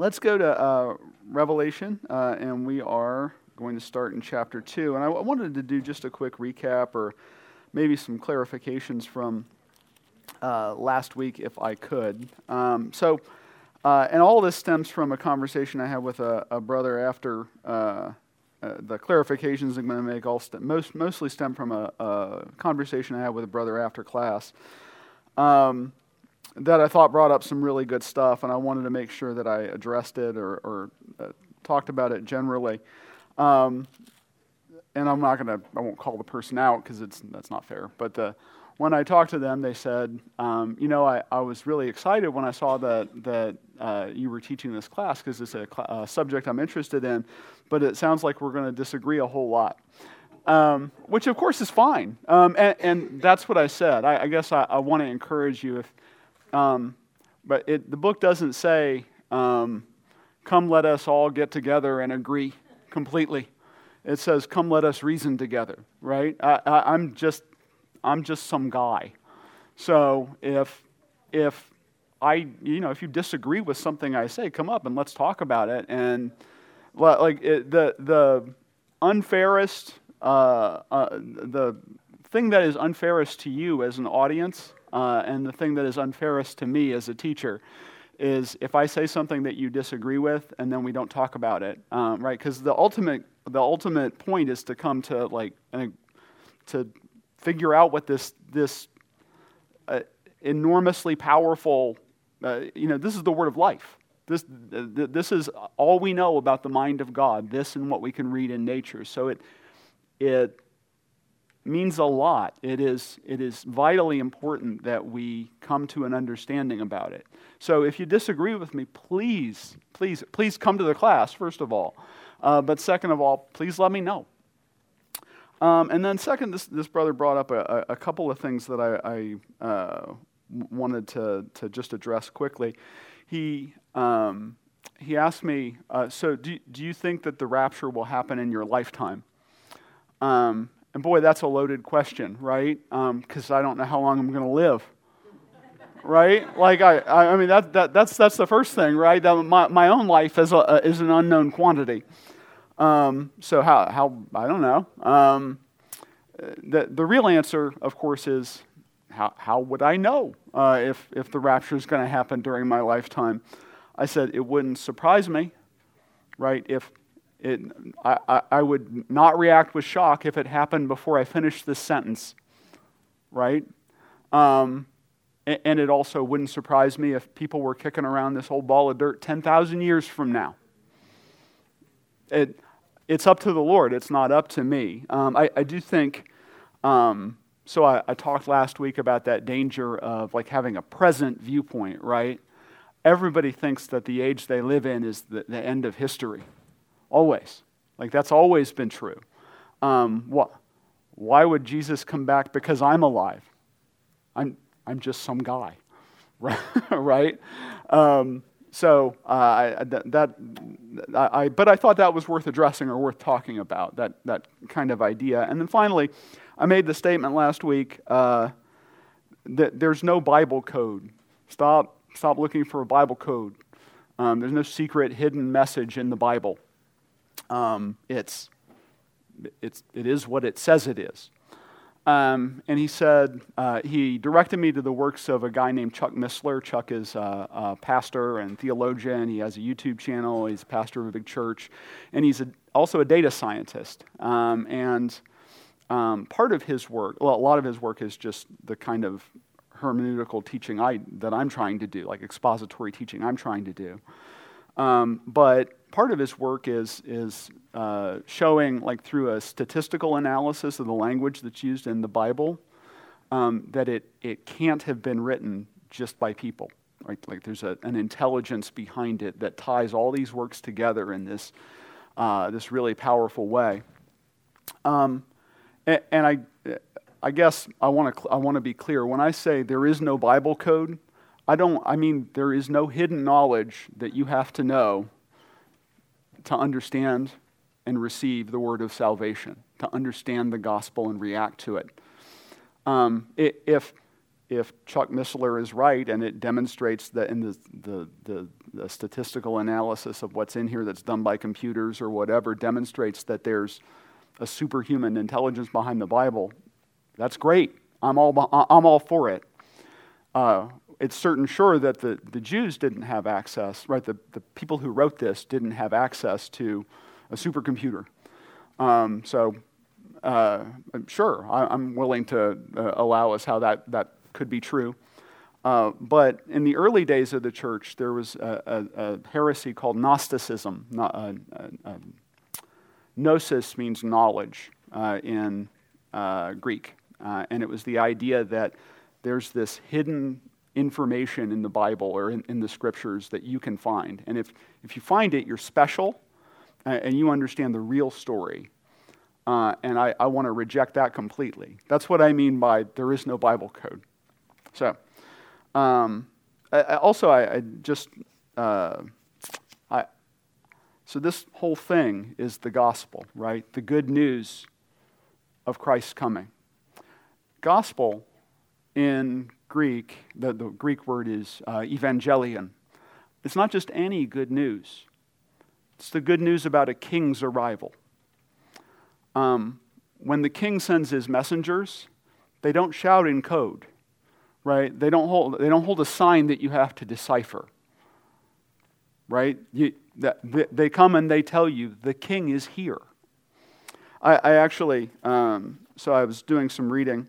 Let's go to uh, Revelation, uh, and we are going to start in chapter 2. And I w- wanted to do just a quick recap or maybe some clarifications from uh, last week if I could. Um, so, uh, and all this stems from a conversation I had with a, a brother after uh, uh, the clarifications I'm going to make all st- most, mostly stem from a, a, conversation I had with a brother after class. Um, that I thought brought up some really good stuff, and I wanted to make sure that I addressed it or, or uh, talked about it generally. Um, and I'm not to, I won't call the person out because it's that's not fair. But the, when I talked to them, they said, um, you know, I, I was really excited when I saw that that uh, you were teaching this class because it's a, cl- a, subject I'm interested in, but it sounds like we're going to disagree a whole lot. Um, which of course is fine, um, and, and, that's what I said. I, I guess I, I want to encourage you if um, but it, the book doesn't say, um, come let us all get together and agree completely. It says, come let us reason together, right? I, I'm, just, I'm just some guy. So if, if I, you know, if you disagree with something I say, come up and let's talk about it. And like it, the, the unfairest, uh, uh, the thing that is unfairest to you as an audience uh, and the thing that is unfairest to me as a teacher is if I say something that you disagree with and then we don't talk about it, um, right? Because the ultimate the ultimate point is to come to like an, to figure out what this this uh, enormously powerful uh, you know this is the word of life. This this is all we know about the mind of God. This and what we can read in nature. So it it means a lot. It is, it is vitally important that we come to an understanding about it. So if you disagree with me, please, please, please come to the class, first of all. Uh, but second of all, please let me know. Um, and then second, this, this brother brought up a, a couple of things that I, I uh, wanted to, to just address quickly. He, um, he asked me, uh, so do, do you think that the rapture will happen in your lifetime? Um, and boy, that's a loaded question, right? Because um, I don't know how long I'm going to live. right? Like, I, I mean, that, that, that's, that's the first thing, right? That my, my own life is, a, is an unknown quantity. Um, so, how, how, I don't know. Um, the, the real answer, of course, is how, how would I know uh, if, if the rapture is going to happen during my lifetime? I said, it wouldn't surprise me, right? If it, I, I would not react with shock if it happened before I finished this sentence, right? Um, and it also wouldn't surprise me if people were kicking around this old ball of dirt 10,000 years from now. It, it's up to the Lord, it's not up to me. Um, I, I, do think, um, so I, I talked last week about that danger of like having a present viewpoint, right? Everybody thinks that the age they live in is the, the end of history Always. Like that's always been true. Um, what, why would Jesus come back because I'm alive? I'm, I'm just some guy, right? Um, so uh, I, that I, but I thought that was worth addressing or worth talking about that that kind of idea. And then finally, I made the statement last week uh, that there's no Bible code. Stop stop looking for a Bible code. Um, there's no secret hidden message in the Bible. Um, it's, it's, it is what it says it is. Um, and he said, uh, he directed me to the works of a guy named Chuck Missler. Chuck is a, a, pastor and theologian. He has a YouTube channel. He's a pastor of a big church. And he's a, also a data scientist. Um, and um, part of his work, well, a lot of his work is just the kind of hermeneutical teaching I, that I'm trying to do, like expository teaching I'm trying to do. Um, but part of his work is, is uh, showing, like through a statistical analysis of the language that's used in the Bible, um, that it, it can't have been written just by people. Right? Like there's a, an intelligence behind it that ties all these works together in this, uh, this really powerful way. Um, and, and, I, I guess I want to I want to be clear. When I say there is no Bible code, I don't. I mean there is no hidden knowledge that you have to know to understand and receive the word of salvation, to understand the gospel and react to it. Um, if, if Chuck Missler is right and it demonstrates that in the, the, the, the, statistical analysis of what's in here that's done by computers or whatever demonstrates that there's a superhuman intelligence behind the Bible, that's great. I'm all, I'm all for it. Uh, it's certain sure that the, the Jews didn't have access, right? The, the people who wrote this didn't have access to a supercomputer. Um, so, uh, sure, I, am willing to uh, allow us how that, that could be true. Uh, but in the early days of the church, there was a, a, a heresy called Gnosticism. Uh, uh, gnosis means knowledge uh, in Greek. and it was the idea that there's this hidden information in the Bible or in, in, the scriptures that you can find. And if, if you find it, you're special uh, and you understand the real story. Uh, and I, I want to reject that completely. That's what I mean by there is no Bible code. So, um, I, I also, I, I just, uh, I, so this whole thing is the gospel, right? The good news of Christ's coming. Gospel in Greek, the, the Greek word is uh, evangelion. It's not just any good news, it's the good news about a king's arrival. Um, when the king sends his messengers, they don't shout in code, right? They don't hold, they don't hold a sign that you have to decipher, right? You, that, they come and they tell you the king is here. I, I actually, um, so I was doing some reading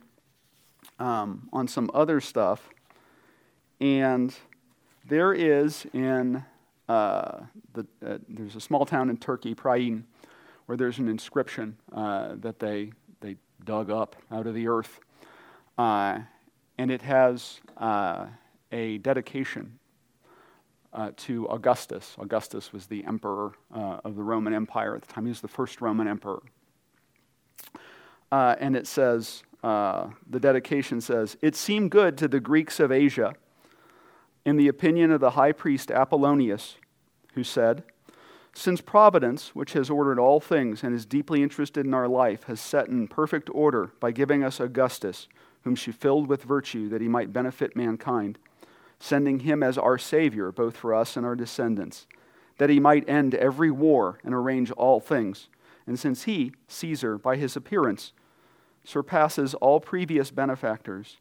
um, on some other stuff. And there is in uh, the, uh, there's a small town in Turkey, Priene, where there's an inscription uh, that they, they dug up out of the earth. Uh, and it has uh, a dedication uh, to Augustus. Augustus was the emperor of the Roman Empire at the time, he was the first Roman emperor. and it says, uh, the dedication says, It seemed good to the Greeks of Asia, in the opinion of the high priest Apollonius, who said, Since Providence, which has ordered all things and is deeply interested in our life, has set in perfect order by giving us Augustus, whom she filled with virtue that he might benefit mankind, sending him as our Savior, both for us and our descendants, that he might end every war and arrange all things. And since he, Caesar, by his appearance, surpasses all previous benefactors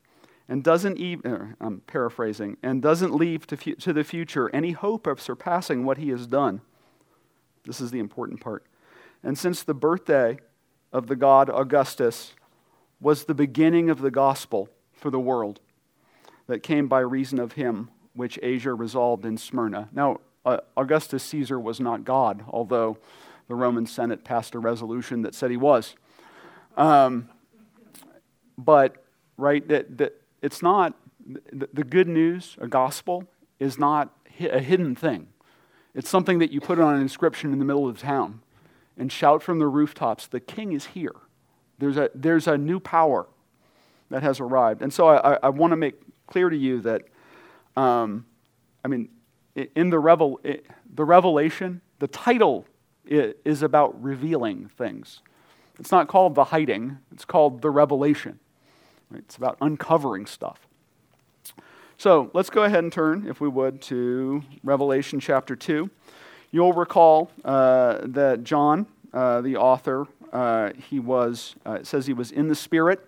and doesn't even, uh, I'm paraphrasing, and doesn't leave to, fu- to the future any hope of surpassing what he has done. This is the important part. And since the birthday of the god Augustus was the beginning of the gospel for the world that came by reason of him, which Asia resolved in Smyrna. Now, uh, Augustus Caesar was not God, although the Roman Senate passed a resolution that said he was. Um, but, right, that, that it's not, the, good news, a gospel, is not a hidden thing. It's something that you put on an inscription in the middle of the town and shout from the rooftops, the king is here. There's a, there's a new power that has arrived. And so I, I, I want to make clear to you that, um, I mean, in the, revel, the revelation, the title is about revealing things. It's not called the hiding, it's called the revelation. It's about uncovering stuff. So let's go ahead and turn, if we would, to Revelation chapter 2. You'll recall uh, that John, uh, the author, uh, he was, uh, it says he was in the Spirit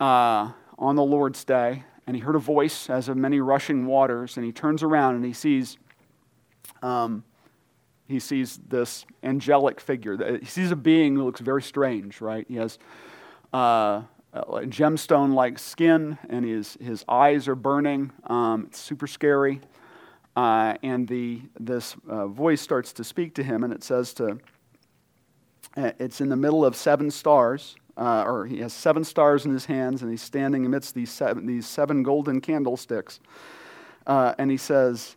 uh, on the Lord's day, and he heard a voice as of many rushing waters, and he turns around and he sees, um, he sees this angelic figure. He sees a being who looks very strange, right? He has uh, gemstone like skin, and his, his eyes are burning. Um, it's super scary. Uh, and the, this uh, voice starts to speak to him, and it says to, uh, it's in the middle of seven stars, uh, or he has seven stars in his hands, and he's standing amidst these seven, these seven golden candlesticks. Uh, and he says,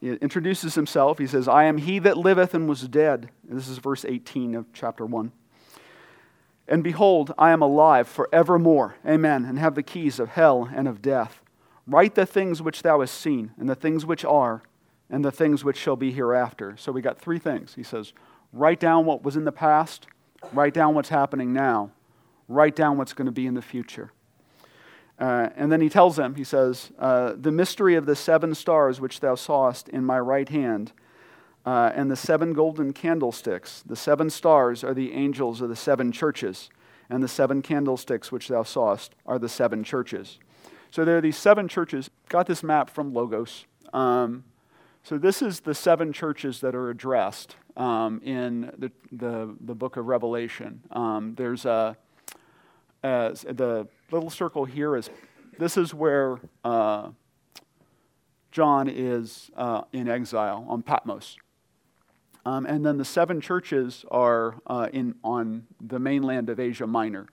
he introduces himself. He says, I am he that liveth and was dead. And this is verse 18 of chapter 1. And behold, I am alive forevermore. Amen. And have the keys of hell and of death. Write the things which thou hast seen, and the things which are, and the things which shall be hereafter. So we got three things. He says, Write down what was in the past, write down what's happening now, write down what's going to be in the future. Uh, and then he tells them, he says, uh, The mystery of the seven stars which thou sawest in my right hand, uh, and the seven golden candlesticks. The seven stars are the angels of the seven churches, and the seven candlesticks which thou sawest are the seven churches. So there are these seven churches. Got this map from Logos. Um, so this is the seven churches that are addressed um, in the, the, the, book of Revelation. Um, there's a, a, the little circle here is this is where uh, John is uh, in exile on Patmos. Um, and then the seven churches are uh, in, on the mainland of Asia Minor.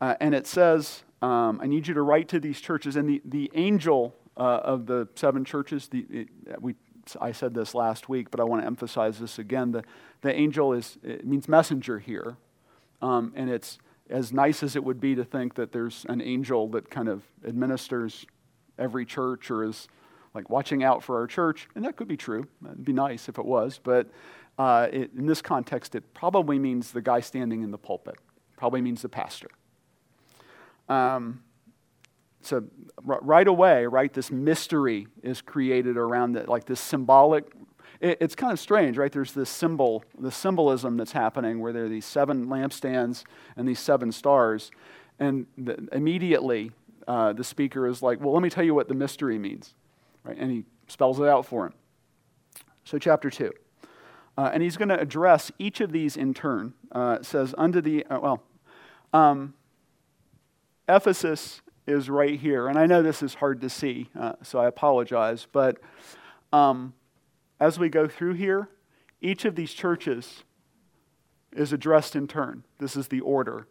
Uh, and it says, um, I need you to write to these churches. And the, the angel uh, of the seven churches, the, it, we, I said this last week, but I want to emphasize this again. The, the angel is, it means messenger here. Um, and it's as nice as it would be to think that there's an angel that kind of administers every church or is like watching out for our church, and that could be true. It'd be nice if it was, but uh, it, in this context, it probably means the guy standing in the pulpit. Probably means the pastor. Um, so right away, right, this mystery is created around it, like this symbolic. It, it's kind of strange, right? There's this symbol, the symbolism that's happening, where there are these seven lampstands and these seven stars, and the, immediately uh, the speaker is like, "Well, let me tell you what the mystery means." Right? And he spells it out for him. So, chapter 2. Uh, and he's going to address each of these in turn. Uh, says, under the, uh, well, um, Ephesus is right here. And I know this is hard to see, uh, so I apologize. But um, as we go through here, each of these churches is addressed in turn. This is the order.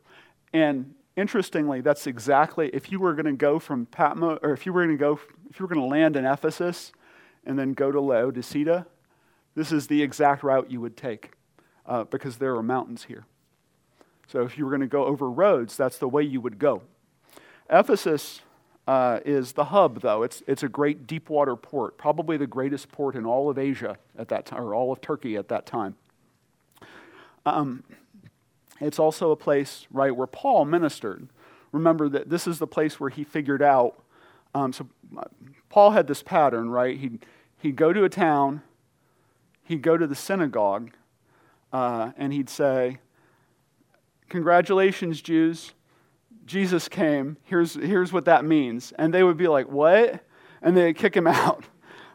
And interestingly, that's exactly if you were going to go from Patmos, or if you were going to go, if you were going to land in Ephesus and then go to Laodicea, this is the exact route you would take uh, because there are mountains here. So if you were going to go over roads, that's the way you would go. Ephesus uh, is the hub, though. It's, it's a great deep water port, probably the greatest port in all of Asia at that time, or all of Turkey at that time. Um, it's also a place, right, where Paul ministered. Remember that this is the place where he figured out. Um, so uh, Paul had this pattern, right? He'd, he'd go to a town, he'd go to the synagogue, uh, and he'd say, Congratulations, Jews. Jesus came. Here's, here's what that means. And they would be like, What? And they'd kick him out.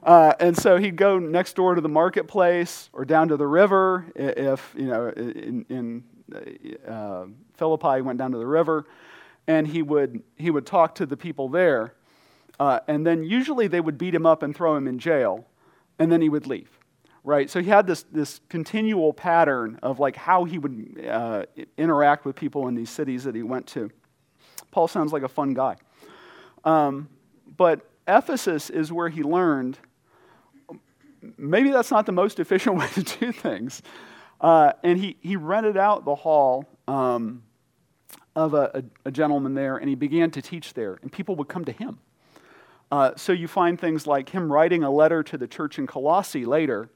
Uh, and so he'd go next door to the marketplace or down to the river if, you know, in, in uh, Philippi, went down to the river, and he would, he would talk to the people there. Uh, and then usually they would beat him up and throw him in jail, and then he would leave. Right? So he had this, this continual pattern of like how he would uh, interact with people in these cities that he went to. Paul sounds like a fun guy. Um, but Ephesus is where he learned maybe that's not the most efficient way to do things. Uh, and he, he rented out the hall um, of a, a, a, gentleman there, and he began to teach there, and people would come to him. Uh, so you find things like him writing a letter to the church in Colossae later,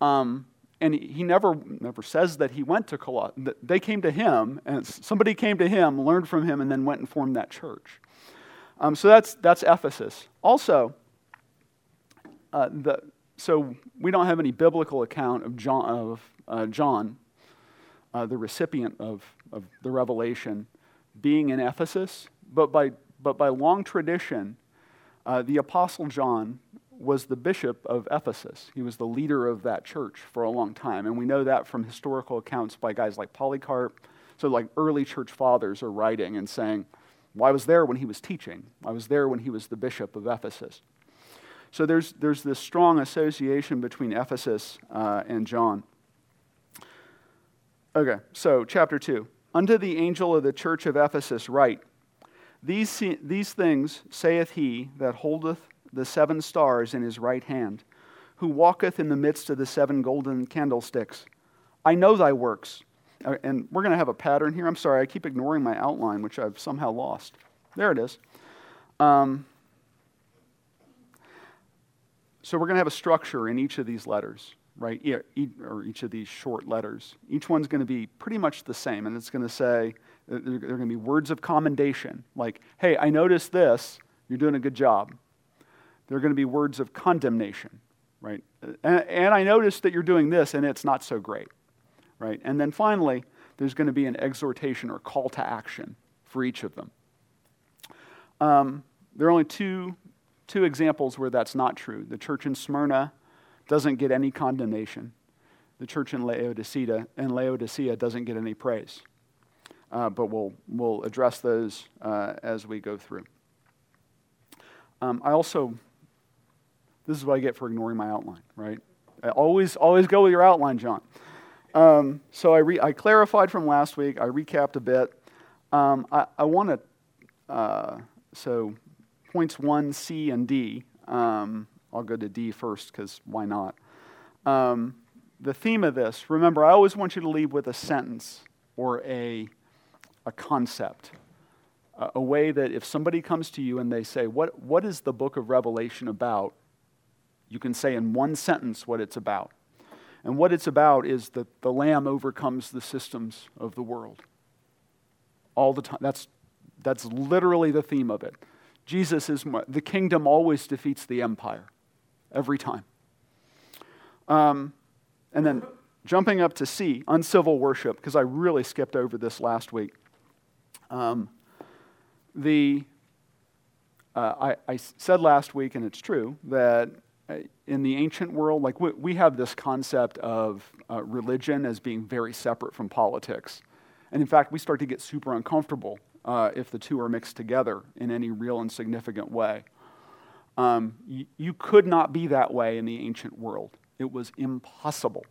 um, and he, never, never says that he went to Colossae. They came to him, and somebody came to him, learned from him, and then went and formed that church. Um, so that's, that's Ephesus. Also, uh, the, so we don't have any biblical account of John, of uh, John, uh, the recipient of, of the revelation, being in Ephesus, but by, but by long tradition, uh, the Apostle John was the bishop of Ephesus. He was the leader of that church for a long time. And we know that from historical accounts by guys like Polycarp. So, like early church fathers are writing and saying, well, I was there when he was teaching, I was there when he was the bishop of Ephesus. So, there's, there's this strong association between Ephesus uh, and John. Okay, so chapter 2. Unto the angel of the church of Ephesus write, these, these things saith he that holdeth the seven stars in his right hand, who walketh in the midst of the seven golden candlesticks. I know thy works. Uh, and we're going to have a pattern here. I'm sorry, I keep ignoring my outline, which I've somehow lost. There it is. Um, So we're going to have a structure in each of these letters, right? Or each of these short letters. Each one's going to be pretty much the same, and it's going to say, they're, they're going to be words of commendation, like, hey, I noticed this, you're doing a good job. They're going to be words of condemnation, right? And, and I noticed that you're doing this, and it's not so great, right? And then finally, there's going to be an exhortation or call to action for each of them. Um, there are only two, two examples where that's not true. The church in Smyrna doesn't get any condemnation. The church in Laodicea, and Laodicea doesn't get any praise. Uh, but we'll, we'll address those uh, as we go through. Um, I also, this is what I get for ignoring my outline, right? I always, always go with your outline, John. Um, so I, re- I clarified from last week. I recapped a bit. Um, I, I want to, uh, so points one, C, and D. Um, I'll go to D first because why not? Um, the theme of this, remember, I always want you to leave with a sentence or a, a concept. A, a way that if somebody comes to you and they say, what, what is the book of Revelation about? You can say in one sentence what it's about. And what it's about is that the Lamb overcomes the systems of the world. All the time. That's, that's literally the theme of it. Jesus is, the kingdom always defeats the empire, every time. Um, and then jumping up to C, uncivil worship, because I really skipped over this last week. Um, the, uh, I, I said last week, and it's true, that uh, in the ancient world, like we, we have this concept of uh, religion as being very separate from politics. And in fact, we start to get super uncomfortable uh, if the two are mixed together in any real and significant way. Um, y- you could not be that way in the ancient world, it was impossible.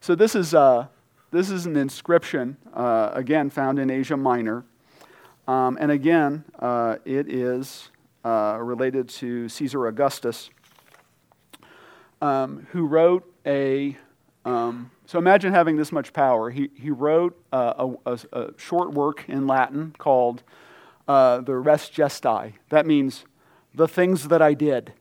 So, this is, uh, this is an inscription, uh, again, found in Asia Minor. Um, and again, uh, it is related to Caesar Augustus um, who wrote a. Um, so imagine having this much power. He, he wrote a, a, a short work in Latin called uh, the Res Gestae. That means the things that I did.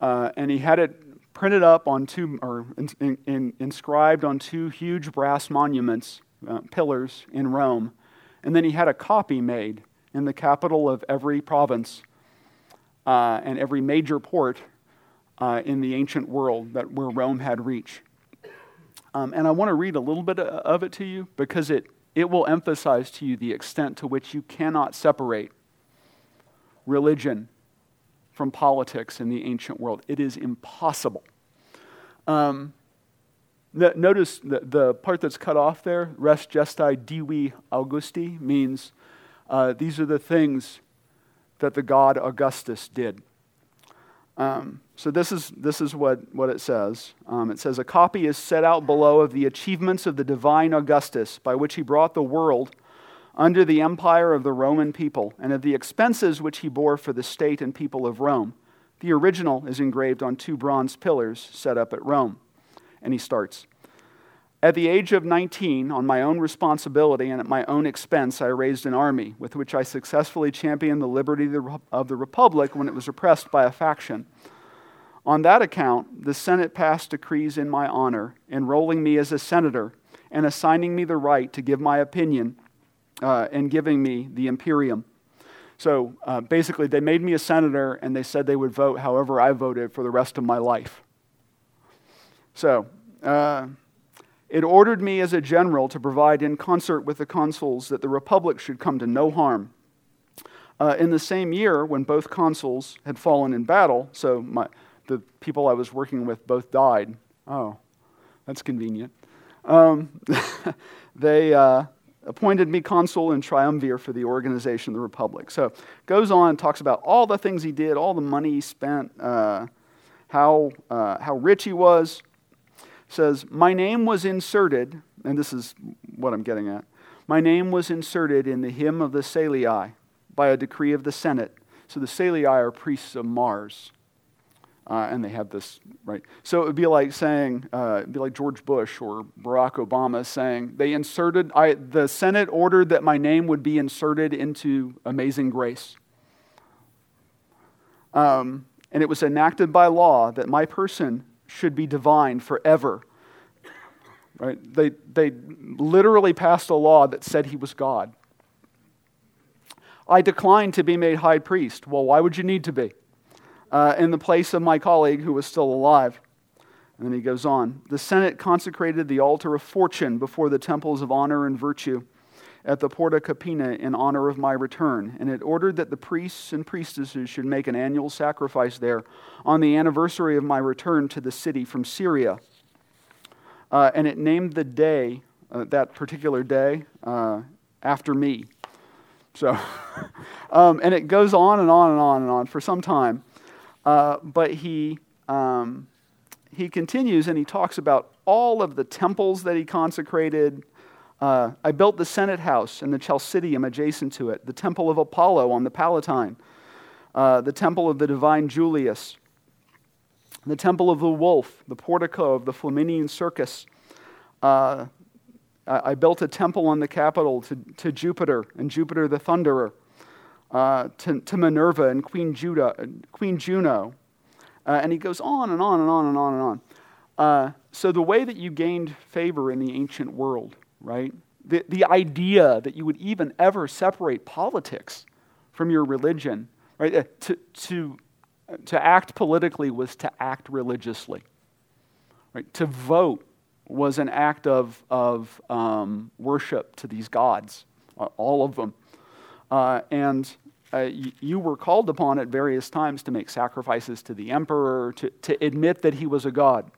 Uh, and he had it printed up on two, or in, in, in, inscribed on two huge brass monuments, uh, pillars in Rome. And then he had a copy made in the capital of every province uh, and every major port uh, in the ancient world that where Rome had reach. Um, and I want to read a little bit of it to you because it, it will emphasize to you the extent to which you cannot separate religion from politics in the ancient world. It is impossible. Um, notice the, the part that's cut off there, res gestae divi Augusti, means uh, these are the things that the god Augustus did. Um, so this is, this is what, what it says. Um, it says, A copy is set out below of the achievements of the divine Augustus, by which he brought the world under the empire of the Roman people, and of the expenses which he bore for the state and people of Rome. The original is engraved on two bronze pillars set up at Rome. And he starts At the age of 19, on my own responsibility and at my own expense, I raised an army with which I successfully championed the liberty of the Republic when it was oppressed by a faction. On that account, the Senate passed decrees in my honor, enrolling me as a senator and assigning me the right to give my opinion uh, and giving me the imperium. So uh, basically, they made me a senator and they said they would vote however I voted for the rest of my life. So, uh, it ordered me as a general to provide in concert with the consuls that the republic should come to no harm. Uh, in the same year, when both consuls had fallen in battle, so my, the people I was working with both died. Oh, that's convenient. Um, they uh, appointed me consul and triumvir for the organization of the republic. So goes on, talks about all the things he did, all the money he spent, uh, how, uh, how rich he was. Says, My name was inserted, and this is what I'm getting at. My name was inserted in the hymn of the Salii by a decree of the Senate. So the Salii are priests of Mars. Uh, and they have this right. So it would be like saying, uh, it'd be like George Bush or Barack Obama saying, they inserted, I, the Senate ordered that my name would be inserted into Amazing Grace. Um, and it was enacted by law that my person should be divine forever. Right? They, they literally passed a law that said he was God. I declined to be made high priest. Well, why would you need to be? Uh, in the place of my colleague who was still alive. And then he goes on The Senate consecrated the altar of fortune before the temples of honor and virtue at the Porta Capena in honor of my return, and it ordered that the priests and priestesses should make an annual sacrifice there on the anniversary of my return to the city from Syria. Uh, and it named the day, uh, that particular day, uh, after me. So, um, and it goes on and on and on and on for some time. Uh, but he, um, he continues and he talks about all of the temples that he consecrated. Uh, I built the Senate House and the Chalcidium adjacent to it, the Temple of Apollo on the Palatine, uh, the Temple of the Divine Julius, the Temple of the Wolf, the portico of the Flaminian Circus. Uh, I built a temple on the Capitol to, to Jupiter and Jupiter the Thunderer, uh, to, to Minerva and Queen, Judah, Queen Juno. Uh, and he goes on and on and on and on and on. Uh, so, the way that you gained favor in the ancient world, right? The, the idea that you would even ever separate politics from your religion, right? Uh, to, to, to act politically was to act religiously, right? To vote was an act of, of um, worship to these gods, all of them. Uh, and uh, you were called upon at various times to make sacrifices to the emperor, to, to admit that he was a god.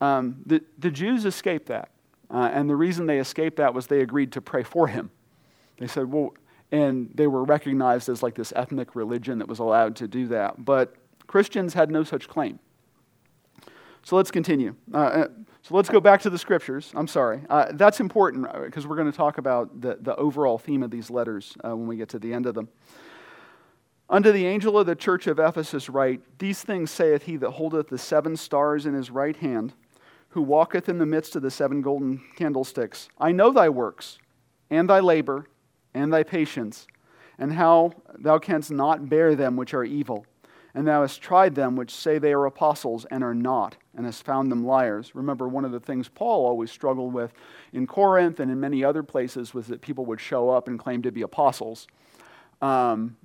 Um, the, the Jews escaped that. Uh, and the reason they escaped that was they agreed to pray for him. They said, well, and they were recognized as like this ethnic religion that was allowed to do that. But Christians had no such claim. So let's continue. Uh, uh so let's go back to the scriptures. I'm sorry. Uh, that's important because uh, we're going to talk about the, the overall theme of these letters uh, when we get to the end of them. Unto the angel of the church of Ephesus write, These things saith he that holdeth the seven stars in his right hand, who walketh in the midst of the seven golden candlesticks. I know thy works, and thy labor, and thy patience, and how thou canst not bear them which are evil and thou hast tried them which say they are apostles and are not, and hast found them liars. Remember, one of the things Paul always struggled with in Corinth and in many other places was that people would show up and claim to be apostles. Um,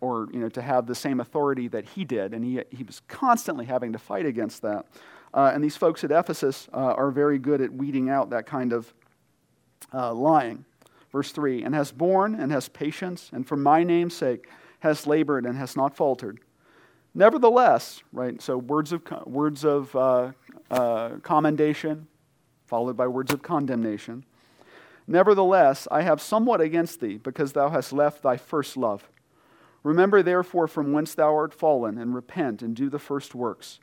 or you know, to have the same authority that he did, and he, he was constantly having to fight against that. Uh, and these folks at Ephesus uh, are very good at weeding out that kind of uh, lying. Verse 3 And has borne and has patience, and for my name's sake has labored and has not faltered. Nevertheless, right, so words of, words of uh, uh, commendation followed by words of condemnation. Nevertheless, I have somewhat against thee, because thou hast left thy first love. Remember therefore from whence thou art fallen, and repent and do the first works.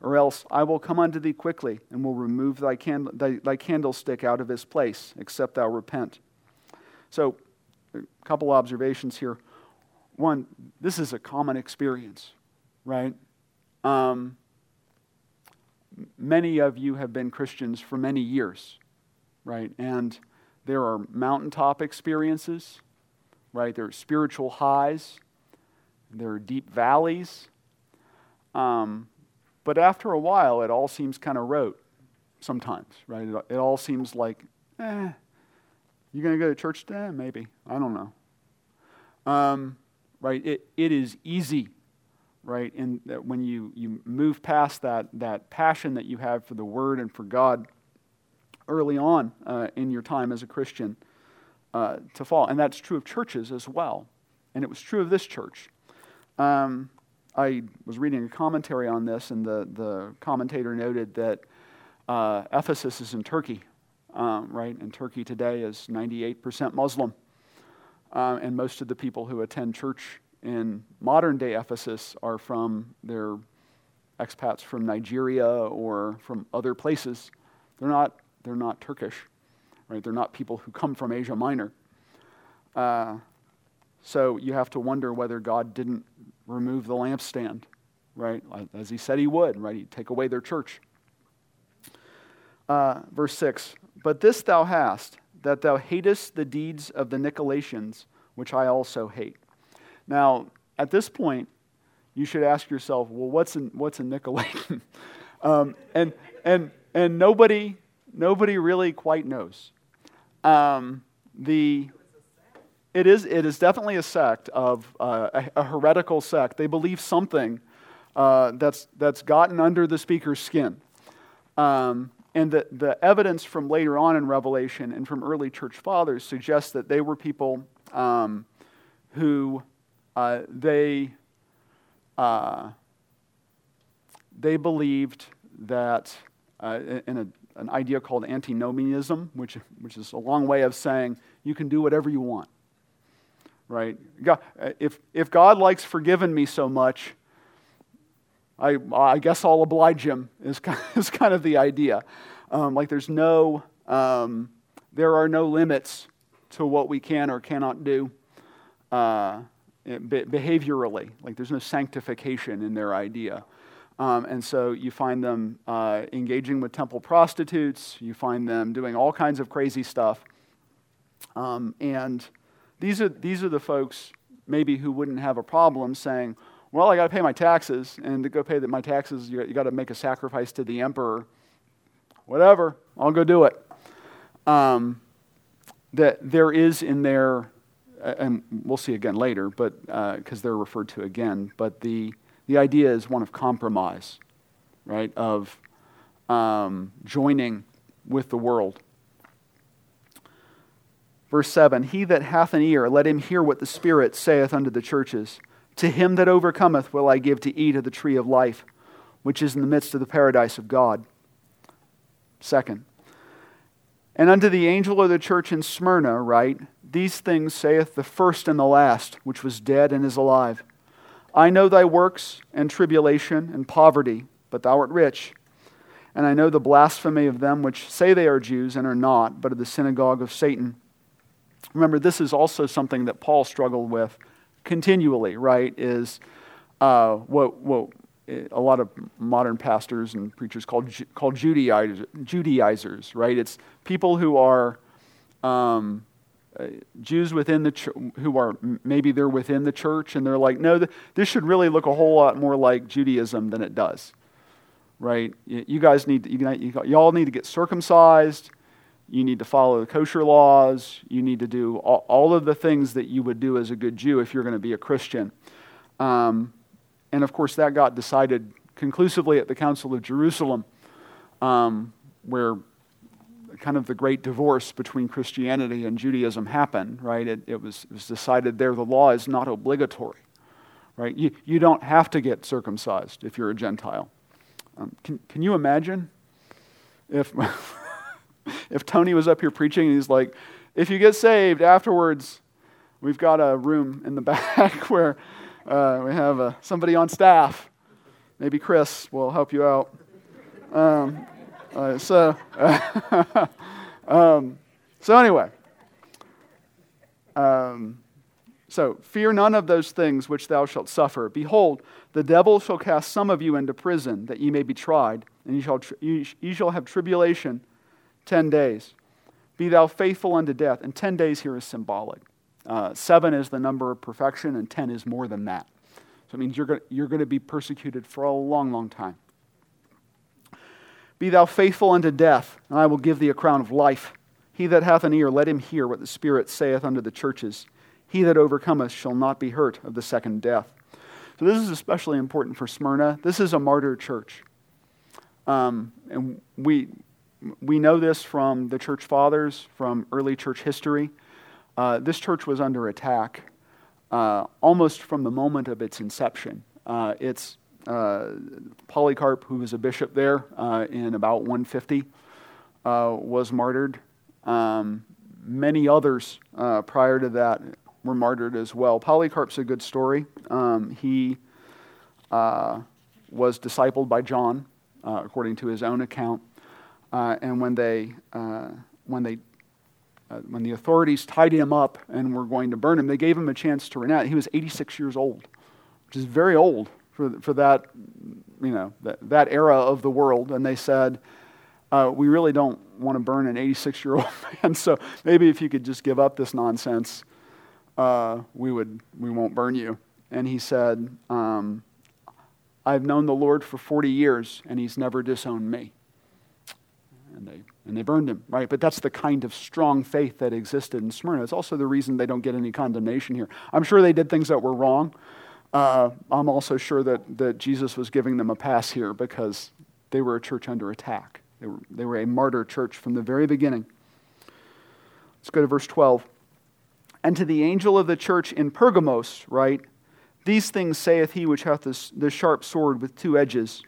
Or else I will come unto thee quickly, and will remove thy, candle, thy, thy candlestick out of his place, except thou repent. So, a couple observations here. One, this is a common experience right? Um, many of you have been Christians for many years, right? And there are mountaintop experiences, right? There are spiritual highs, there are deep valleys. Um, but after a while, it all seems kind of rote sometimes, right? It, it all seems like, eh, you going to go to church today? Maybe. I don't know. Um, right? It, it is easy right? And that when you, you move past that, that passion that you have for the Word and for God early on uh, in your time as a Christian uh, to fall. And that's true of churches as well. And it was true of this church. Um, I was reading a commentary on this, and the, the commentator noted that uh, Ephesus is in Turkey, um, right? And Turkey today is 98% Muslim. Um, and most of the people who attend church in modern day Ephesus are from their expats from Nigeria or from other places. They're not, they're not Turkish, right? They're not people who come from Asia Minor. Uh, so you have to wonder whether God didn't remove the lampstand, right? As he said he would, right? He'd take away their church. Uh, verse 6 But this thou hast, that thou hatest the deeds of the Nicolaitans, which I also hate. Now, at this point, you should ask yourself, well, what's a, what's a Nicolaitan? um, and, and, and nobody, nobody really quite knows. Um, the, it, is, it is definitely a sect of uh, a, a, heretical sect. They believe something uh, that's, that's gotten under the speaker's skin. Um, and the, the evidence from later on in Revelation and from early church fathers suggests that they were people um, who uh, they, uh, they believed that uh, in a, an idea called antinomianism, which, which is a long way of saying you can do whatever you want. Right? God, if, if God likes forgiving me so much, I, I guess I'll oblige him, is kind of, is kind of the idea. Um, like there's no, um, there are no limits to what we can or cannot do uh, behaviorally. Like there's no sanctification in their idea. Um, and so you find them uh, engaging with temple prostitutes, you find them doing all kinds of crazy stuff. Um, and these are, these are the folks maybe who wouldn't have a problem saying, well, I got to pay my taxes, and to go pay my taxes, you, you got to make a sacrifice to the emperor. Whatever, I'll go do it. Um, that there is in there, and we'll see again later, but because uh, they're referred to again, but the the idea is one of compromise, right? Of um, joining with the world. Verse 7 He that hath an ear, let him hear what the Spirit saith unto the churches. To him that overcometh will I give to eat of the tree of life, which is in the midst of the paradise of God. Second, and unto the angel of the church in Smyrna write, These things saith the first and the last, which was dead and is alive. I know thy works and tribulation and poverty, but thou art rich. And I know the blasphemy of them which say they are Jews and are not, but of the synagogue of Satan. Remember, this is also something that Paul struggled with continually, right? Is uh, what, what a lot of modern pastors and preachers call, call Judaizers, Judaizers, right? It's people who are um, uh, Jews within the ch- who are maybe they're within the church and they're like, no, th- this should really look a whole lot more like Judaism than it does, right? You, you guys need to, you, you, y'all need to get circumcised. You need to follow the kosher laws. You need to do all, all of the things that you would do as a good Jew if you're going to be a Christian. Um, and of course, that got decided conclusively at the Council of Jerusalem, um, where kind of the great divorce between Christianity and Judaism happened, right? It, it, was, it was decided there the law is not obligatory, right? You, you don't have to get circumcised if you're a Gentile. Um, can, can you imagine if. if Tony was up here preaching and he's like, if you get saved afterwards, we've got a room in the back where uh, we have uh, somebody on staff. Maybe Chris will help you out. Um, so, um, so anyway, um, so fear none of those things which thou shalt suffer. Behold, the devil shall cast some of you into prison, that ye may be tried, and ye shall, ye shall have tribulation 10 days. Be thou faithful unto death. And 10 days here is symbolic. Uh, seven is the number of perfection, and 10 is more than that. So it means you're going you're to be persecuted for a long, long time. Be thou faithful unto death, and I will give thee a crown of life. He that hath an ear, let him hear what the Spirit saith unto the churches. He that overcometh shall not be hurt of the second death. So this is especially important for Smyrna. This is a martyr church. Um, and we, we know this from the church fathers, from early church history. Uh, this church was under attack uh, almost from the moment of its inception. Uh, it's uh, Polycarp, who was a bishop there uh, in about 150, uh, was martyred. Um, many others prior to that were martyred as well. Polycarp's a good story. Um, he was discipled by John, according to his own account. Uh, and when they, uh, when, they uh, when the authorities tied him up and were going to burn him, they gave him a chance to renounce. He was 86 years old, which is very old for, for that, you know, that, that era of the world. And they said, uh, we really don't want to burn an 86 year old man, so maybe if you could just give up this nonsense, uh, we, would, we won't burn you. And he said, um, I've known the Lord for 40 years, and he's never disowned me. And they, and they burned him, right? But that's the kind of strong faith that existed in Smyrna. It's also the reason they don't get any condemnation here. I'm sure they did things that were wrong. Uh, I'm also sure that, that Jesus was giving them a pass here because they were a church under attack. They were, they were a martyr church from the very beginning. Let's go to verse 12. And to the angel of the church in Pergamos, right? These things saith he which hath the sharp sword with two edges.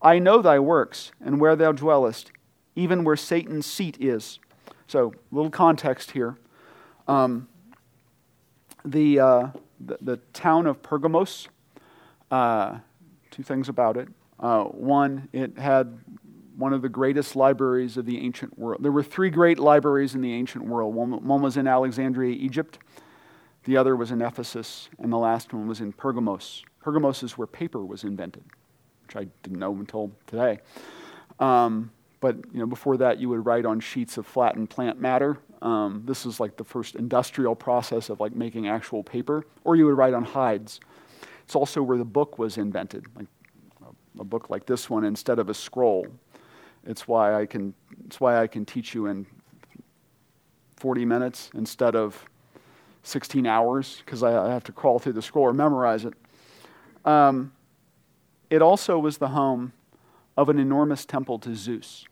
I know thy works, and where thou dwellest, even where Satan's seat is. So, little context here. Um, the, uh, the, the, town of Pergamos, uh, two things about it. Uh, one, it had one of the greatest libraries of the ancient world. There were three great libraries in the ancient world. One, one was in Alexandria, Egypt. The other was in Ephesus, and the last one was in Pergamos. Pergamos is where paper was invented, which I didn't know until today. Um, but you know, before that, you would write on sheets of flattened plant matter. Um, this is like the first industrial process of like making actual paper, or you would write on hides. It's also where the book was invented, like a book like this one instead of a scroll. It's why I can. It's why I can teach you in 40 minutes instead of 16 hours because I, I, have to crawl through the scroll or memorize it. Um, it also was the home of an enormous temple to Zeus.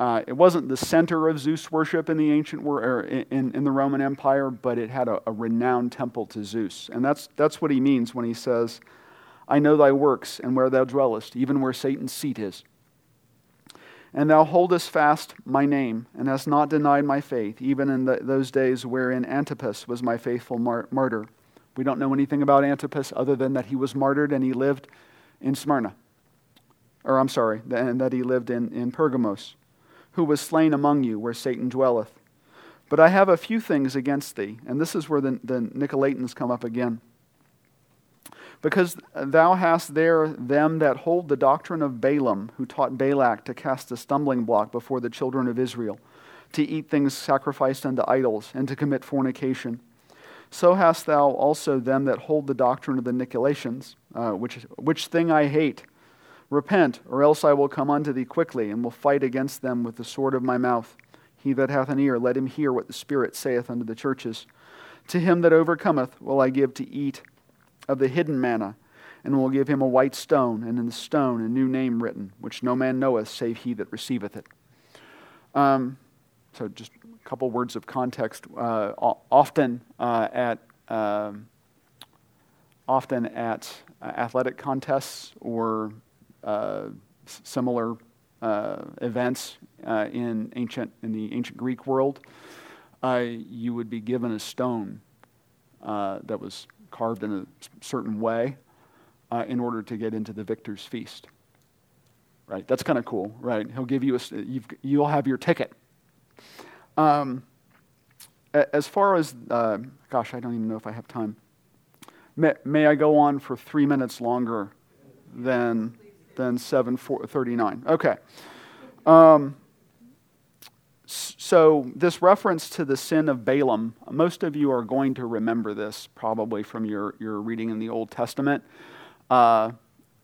Uh, it wasn't the center of Zeus worship in the ancient world, in, in the Roman Empire, but it had a, a renowned temple to Zeus. And that's, that's what he means when he says, I know thy works and where thou dwellest, even where Satan's seat is. And thou holdest fast my name, and hast not denied my faith, even in the, those days wherein Antipas was my faithful mar- martyr. We don't know anything about Antipas other than that he was martyred and he lived in Smyrna. Or, I'm sorry, and that he lived in, in Pergamos, who was slain among you, where Satan dwelleth. But I have a few things against thee, and this is where the, the Nicolaitans come up again because thou hast there them that hold the doctrine of Balaam, who taught Balak to cast a stumbling block before the children of Israel, to eat things sacrificed unto idols, and to commit fornication. So hast thou also them that hold the doctrine of the Nicolaitans, uh, which, which thing I hate. Repent, or else I will come unto thee quickly, and will fight against them with the sword of my mouth. He that hath an ear, let him hear what the Spirit saith unto the churches. To him that overcometh will I give to eat of the hidden manna, and will give him a white stone, and in the stone a new name written, which no man knoweth save he that receiveth it. Um, so, just a couple words of context. Uh, often uh, at um, often at uh, athletic contests or similar uh, events uh, in ancient in the ancient Greek world, you would be given a stone that was carved in a certain way uh, in order to get into the victor's feast. Right? That's kind of cool, right? He'll give you a, you will have your ticket. Um, as far as, uh, gosh, I don't even know if I have time. May, may I go on for three minutes longer than, than 739? Okay. Um, so, this reference to the sin of Balaam, most of you are going to remember this probably from your, your reading in the Old Testament. Uh,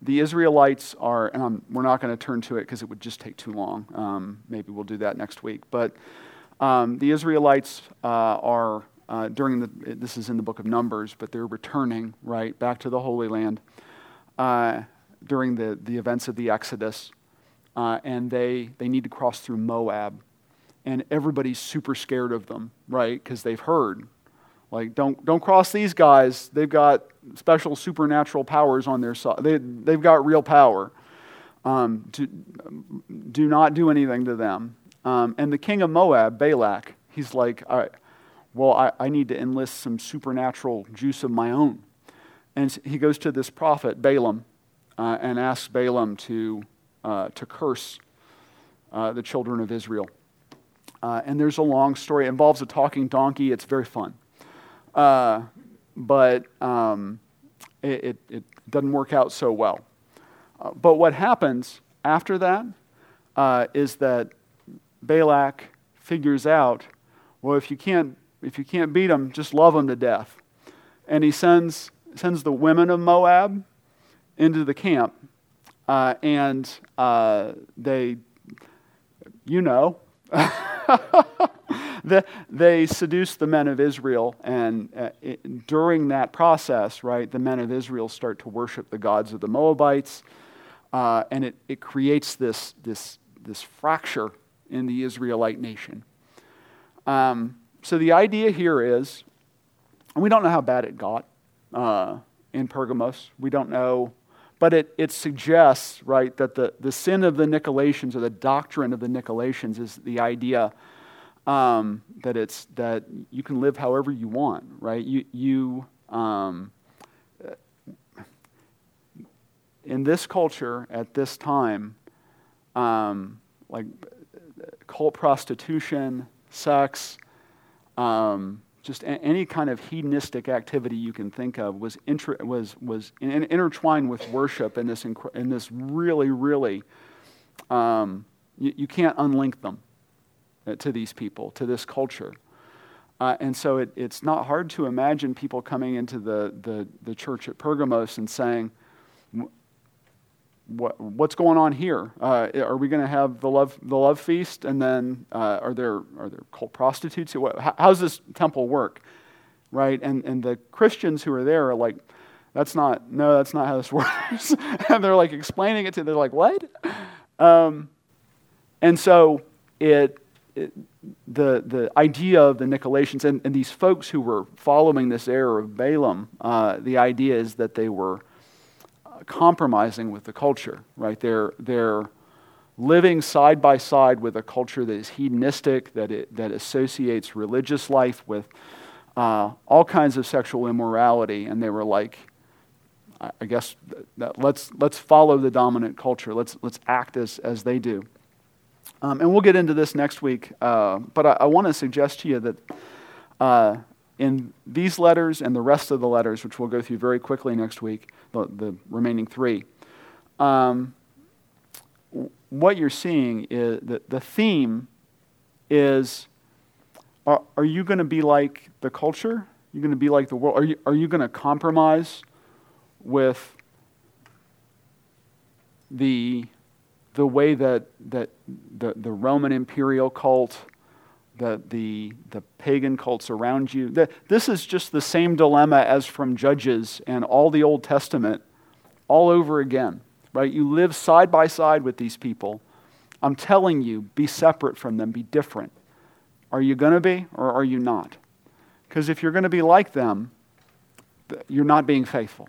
the Israelites are, and I'm, we're not going to turn to it because it would just take too long. Um, maybe we'll do that next week. But um, the Israelites uh, are, uh, during the, this is in the book of Numbers, but they're returning, right, back to the Holy Land uh, during the, the events of the Exodus. Uh, and they, they need to cross through Moab and everybody's super scared of them, right? Because they've heard. Like, don't, don't cross these guys. They've got special supernatural powers on their side. They, they've got real power. Um, to, do not do anything to them. Um, and the king of Moab, Balak, he's like, well, I, I need to enlist some supernatural juice of my own. And he goes to this prophet, Balaam, uh, and asks Balaam to, uh, to curse uh, the children of Israel. Uh, and there's a long story. It involves a talking donkey. It's very fun. But um, it, it, it, doesn't work out so well. But what happens after that is that Balak figures out well, if you can't, if you can't beat them, just love them to death. And he sends, sends the women of Moab into the camp, uh, and uh, they, you know, the, they seduce the men of Israel, and uh, it, during that process, right, the men of Israel start to worship the gods of the Moabites, uh, and it, it creates this, this, this fracture in the Israelite nation. Um, so the idea here is, we don't know how bad it got uh, in Pergamos. We don't know but it, it suggests, right, that the, the sin of the Nicolaitans or the doctrine of the Nicolaitans is the idea um, that it's that you can live however you want, right? You, you um, in this culture at this time, um, like cult prostitution, sex, um, just any kind of hedonistic activity you can think of was, inter- was, was in- intertwined with worship in this, inc- in this really, really, um, you, you, can't unlink them uh, to these people, to this culture. Uh, and so it, it's not hard to imagine people coming into the, the, the church at Pergamos and saying, what, what's going on here? Uh, are we going to have the love, the love feast? And then uh, are, there, are there cult prostitutes? How, how's this temple work? Right? And, and the Christians who are there are like, that's not, no, that's not how this works. and they're like explaining it to, they're like, what? Um, and so it, it, the, the idea of the Nicolaitans and, and these folks who were following this error of Balaam, uh, the idea is that they were compromising with the culture, right? They're, they're living side by side with a culture that is hedonistic, that, it, that associates religious life with uh, all kinds of sexual immorality. And they were like, I guess, that let's, let's follow the dominant culture. Let's, let's act as, as they do. Um, and we'll get into this next week. Uh, but I, I want to suggest to you that uh, in these letters and the rest of the letters, which we'll go through very quickly next week, the, the remaining three, um, what you're seeing is that the theme is are, are you going to be like the culture? Are you going to be like the world? Are you, are you going to compromise with the, the way that, that the, the Roman imperial cult the, the, the pagan cults around you. The, this is just the same dilemma as from Judges and all the Old Testament all over again, right? You live side by side with these people. I'm telling you, be separate from them, be different. Are you going to be or are you not? Because if you're going to be like them, you're not being faithful.